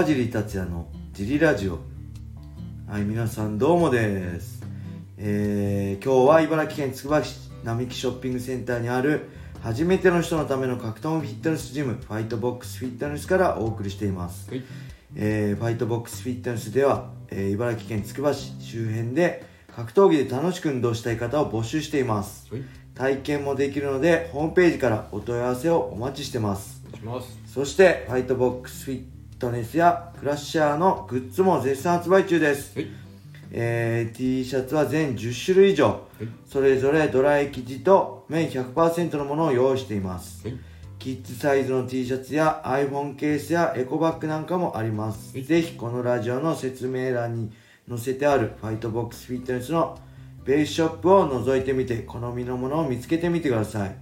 川尻達也のジリラジオ。はい皆さんどうもです。えー、今日は茨城県つくば市並木ショッピングセンターにある初めての人のための格闘技フィットネスジムファイトボックスフィットネスからお送りしています、はい。えーファイトボックスフィットネスでは、えー茨城県つくば市周辺で格闘技で楽しく運動したい方を募集しています。はい。体験もできるのでホームページからお問い合わせをお待ちしてます。そしてファイトボックスフィットネスやクラッシャーのグッズも絶賛発売中です、はい。えー T シャツは全10種類以上。はい。それぞれドライ生地と綿100%のものを用意しています。はい。キッズサイズの T シャツや iPhone ケースやエコバッグなんかもあります、はい。ぜひこのラジオの説明欄に載せてあるファイトボックスフィットネスのベースショップを覗いてみて好みのものを見つけてみてください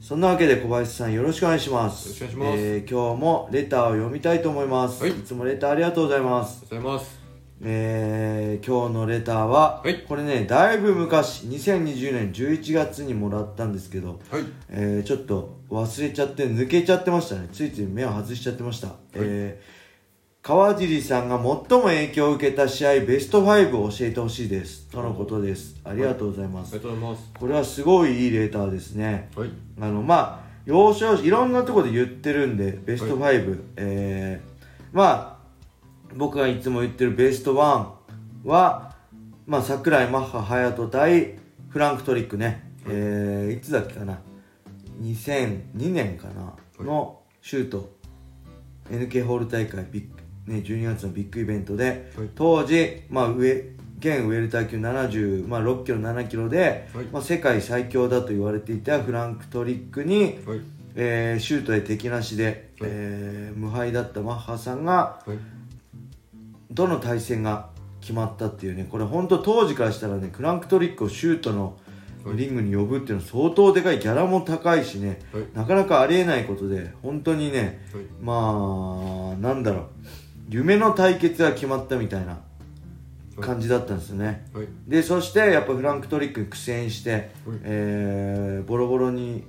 そんなわけで小林さんよろしくお願いします。よろしくお願いします。えー今日もレターを読みたいと思います、はい。いつもレターありがとうございます。ありがとうございます。えー今日のレターは、はい。これねだいぶ昔2020年11月にもらったんですけど、はい。えーちょっと忘れちゃって抜けちゃってましたね。ついつい目を外しちゃってました、えー川尻さんが最も影響を受けた試合ベスト5を教えてほしいです。とのことです。ありがとうございます、ありがとうございます。これはすごいいいレターですね。はい。あのまあ要所要所いろんなところで言ってるんでベスト5、えーまあ僕がいつも言ってるベスト1はまあ桜井マッハ隼人対フランクトリックね、えーいつだっけかな。2002年かな。のシュート。NK ホール大会ビッグ、ね、12月のビッグイベントで、はい。当時、まあ、上現ウェルター級70、まあ、6キロ7キロで、はい。まあ、世界最強だと言われていたフランクトリックに、はい。えーシュートで敵なしで、はい。えー無敗だったマッハさんがはい。どの対戦が決まったっていうねこれ本当当時からしたらねフランクトリックをシュートのはい。リングに呼ぶっていうのは相当でかいギャラも高いしね、はい。なかなかありえないことで本当にねはい。まあなんだろう夢の対決が決まったみたいな感じだったんですよね、はい。でそしてやっぱフランクトリックに苦戦して、はい。えーボロボロに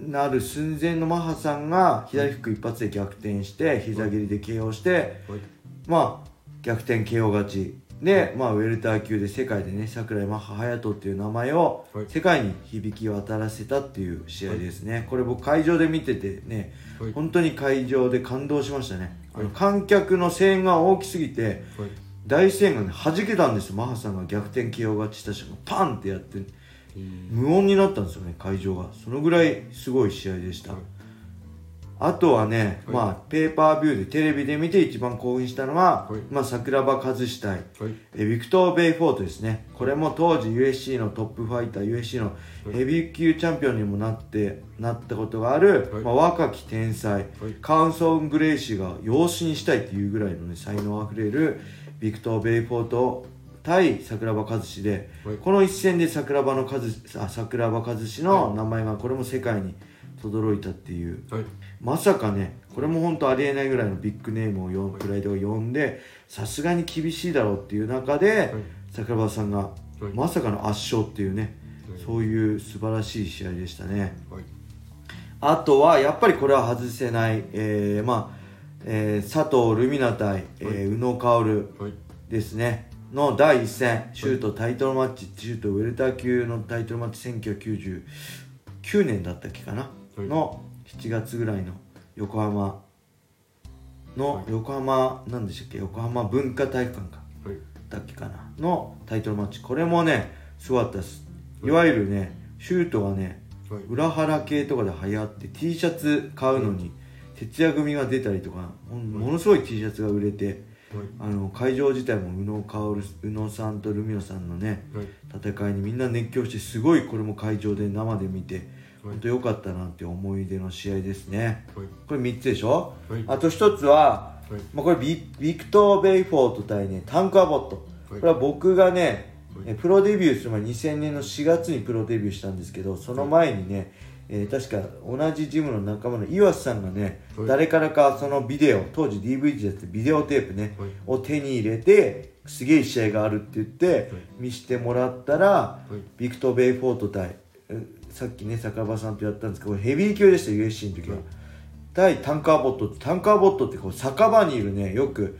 なる寸前のマッハさんが左フック一発で逆転して膝蹴りで KO して、はい。まあ逆転 KO 勝ちで、まあ、ウェルター級で世界でね桜井マッハ隼人っていう名前をはい。世界に響き渡らせたっていう試合ですね、これ僕会場で見ててね、はい。本当に会場で感動しましたね、はい。あの観客の声援が大きすぎてはい。大声援がね弾けたんですよ。マッハさんが逆転 KO 勝ちした瞬間パンってやってえー無音になったんですよね会場が。そのぐらいすごい試合でした、はいあとはね、はい。まあペイパービューでテレビで見て一番興奮したのは、はい。まあ桜庭和志対はい。えビクトー・ベイフォートですね。これも当時 USC のトップファイター USC のヘビー級チャンピオンにもなってなったことがある、はい。まあ、若き天才、はい。カーウソン・グレイシーが養子にしたいっていうぐらいの、ね、才能あふれるビクトー・ベイフォート対桜庭和志で、はい。この一戦で桜庭の和あ桜庭和志の名前がこれも世界に轟いたっていう、はい。まさかねこれも本当ありえないぐらいのビッグネームをよプライドを呼んでさすがに厳しいだろうっていう中で、はい。桜庭さんがはい。まさかの圧勝っていうね、はい。そういう素晴らしい試合でしたね。はい。あとはやっぱりこれは外せない、えーまあえー佐藤ルミナ対、えー宇野薫はい。ですね。の第一戦シュートタイトルマッチシュートウェルター級のタイトルマッチ1999年だったっけかな、はいの7月ぐらいの横浜の、はい。横浜なんでしたっけ？横浜文化体育館か。はい。だっけかな？のタイトルマッチ。これもねすごかったです。はいいわゆるねシュートがねはい。裏腹系とかで流行って T シャツ買うのに徹夜組が出たりとかものすごい T シャツが売れてはい。あの会場自体も宇野薫宇野さんとルミノさんのねはい。戦いにみんな熱狂してすごいこれも会場で生で見てはい本当良かったなって思い出の試合ですね。はい。これ3つでしょ？はい。あと1つは、はい。まあ、これビビクトー・ベイフォート対ねタンク・アボット。こはい。れは僕がねはプロデビューする前2000年の4月にプロデビューしたんですけどその前にね、えー確か同じジムの仲間の岩瀬さんがね、はい。誰からかそのビデオ当時 DVD だってビデオテープね、はい。を手に入れてすげえ試合があるって言って、見してもらったら、はい。ビクトー・ベイフォート対えさっきね桜庭さんとやったんですけどヘビー級でした UFC の時は、はい対タンク・アボットタンク・アボットってこう酒場にいるねよく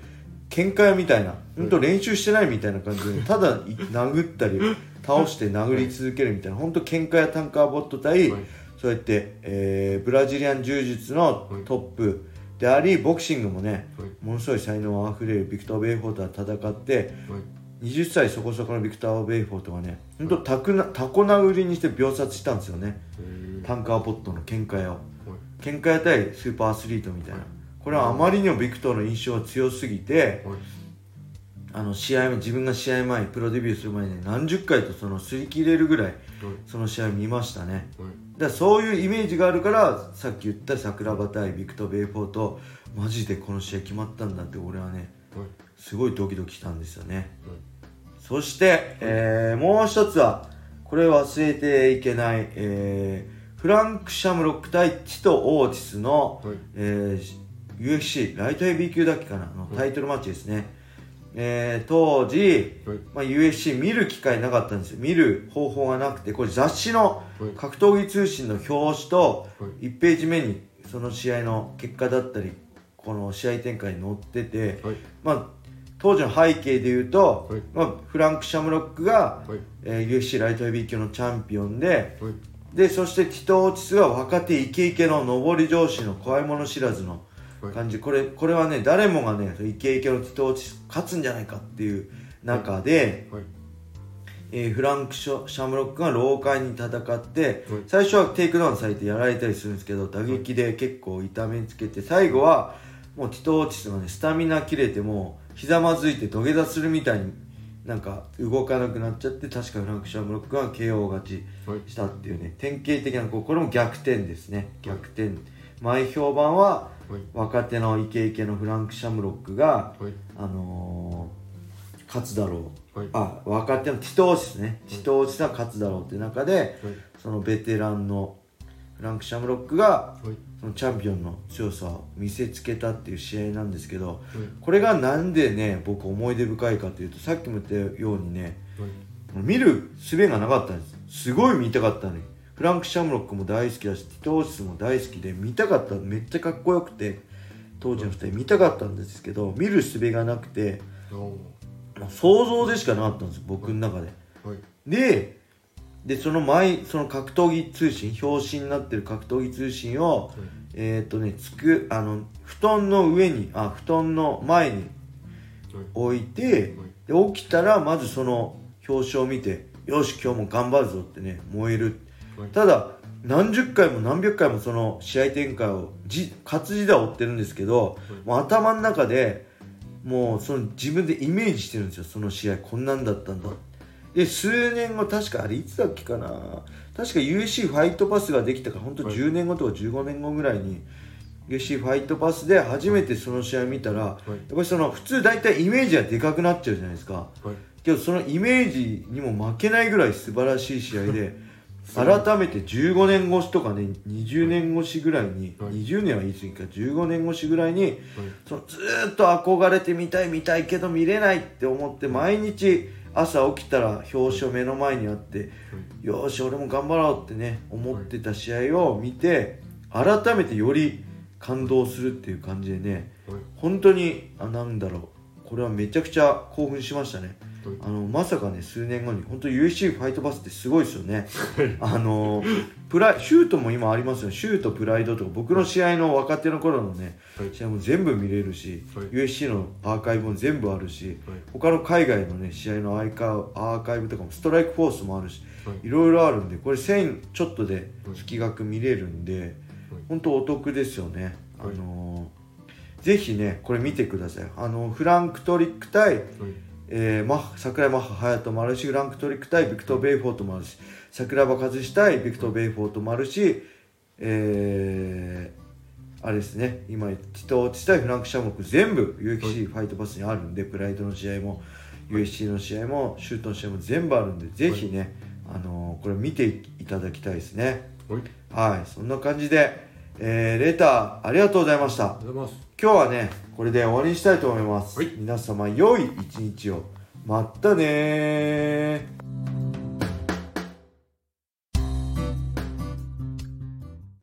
喧嘩屋みたいな本当練習してないみたいな感じでただ殴ったり倒して殴り続けるみたいな本当喧嘩屋タンク・アボット対、はい。そうやって、えーブラジリアン柔術のトップでありボクシングもねはい。ものすごい才能あふれるビクター・ベイフォートは戦ってはい20歳そこそこのビクター・ベイフォートがね本当タクなタコ殴りにして秒殺したんですよね。タンク・アボットの喧嘩屋を。はい。喧嘩屋対スーパーアスリートみたいな。これはあまりにもビクトーの印象が強すぎてはい。あの試合自分が試合前プロデビューする前にね何十回とその擦り切れるぐらいはい。その試合見ましたね。はい。だからそういうイメージがあるからさっき言った桜庭対ビクトー・ベイフォートマジでこの試合決まったんだって俺はねはい。すごいドキドキしたんですよね。はいそして、えーもう一つはこれ忘れていけない、えーフランク・シャムロック対ティト・オーティスの、はい。えー UFC ライトヘビー級だっけかなのタイトルマッチですね、えー当時、はい。まあ、UFC 見る機会なかったんですよ。見る方法がなくてこれ雑誌のはい。格闘技通信の表紙とは1ページ目にその試合の結果だったりこの試合展開に載ってて、はい。まあ、当時の背景で言うと、はい。まあ、フランク・シャムロックが、はい。えー UFC ライトヘビー級のチャンピオンではい。でそしてティト・オーティスが若手イケイケの上り上司の怖いもの知らずのはい。感じ、これこれはね誰もがねイケイケのティト・オーティス勝つんじゃないかっていう中で、はい。えーフランク・シャシャムロックが老獪に戦って、はい。最初はテイクダウンされてやられたりするんですけど打撃で結構痛めつけて最後はもうティト・オーティスがねスタミナ切れてもうひざまずいて土下座するみたいになんか動かなくなっちゃって確かフランク・シャムロックが KO 勝ちはい。したっていうね。典型的なこれも逆転ですね。逆転。前評判ははい。若手のイケイケのフランク・シャムロックがはい。あのー勝つだろう。はい。あ若手のティトーシスね、ティトーシスは勝つだろうっていう中ではい。そのベテランのフランク・シャムロックがはいチャンピオンの強さを見せつけたっていう試合なんですけどはいこれがなんでね僕思い出深いかというとさっきも言ったようにねはい見る術がなかったんです。すごい見たかったのに。フランク・シャムロックも大好きだしティトーシスも大好きで見たかった。めっちゃかっこよくて当時の2人見たかったんですけど見る術がなくてう想像でしかなかったんです僕の中で。はい。ででその前その格闘技通信表紙になってる格闘技通信をはいえーっとねつくあの布団の上にあ布団の前にはい置いてで起きたらまずその表紙を見てよし今日も頑張るぞってね燃える。はいただ何十回も何百回もその試合展開をじ活字では追ってるんですけど、もう頭の中でもうその自分でイメージしてるんですよその試合。こんなんだったんだで数年後確かあれいつだっけかな？確か USC ファイトパスができたから本当はい。10年後とか15年後ぐらいに USC ファイトパスで初めてその試合見たら、やっぱりその普通大体イメージがでかくなっちゃうじゃないですか。はい。けどそのイメージにも負けないぐらい素晴らしい試合で 改めて15年越しとかね20年越しぐらいに、はい。20年は言い過ぎか15年越しぐらいにそのずーっと憧れてみたい見たいけど見れないって思って毎日朝起きたら表彰目の前にあってよーし俺も頑張ろうってね思ってた試合を見て改めてより感動するっていう感じでねはい本当にあなんだろうこれはめちゃくちゃ興奮しましたね。はいあのまさかね数年後に本当 USC ファイトバスってすごいですよね。あのプライシュートも今ありますよシュートプライドとか僕の試合の若手の頃のねはい。試合も全部見れるし、はい。USC のアーカイブも全部あるしはい。他の海外のね試合のアイカアーカイブとかもストライクフォースもあるしはい。いろいろあるんでこれ1000ちょっとで月額見れるんで本当お得ですよね、あはい。のぜひねこれ見てください。あのフランク・トリッグ対はいえー、マッハ桜井マッハ隼人もあるしフランク・トリッグ対ビクトー・ベイフォートもあるし桜庭和志対ビクトー・ベイフォートもあるしえー、あれですね今ティト・オーティス対フランク・シャムロック全部 UFC ファイトパスにあるんでプライドの試合も UFC の試合もシュートの試合も全部あるんでぜひね、あのーこれ見ていただきたいですね。はい。はいそんな感じで、えーレターありがとうございました。今日はねこれで終わりにしたいと思います、はい。皆様良い一日を。まったねー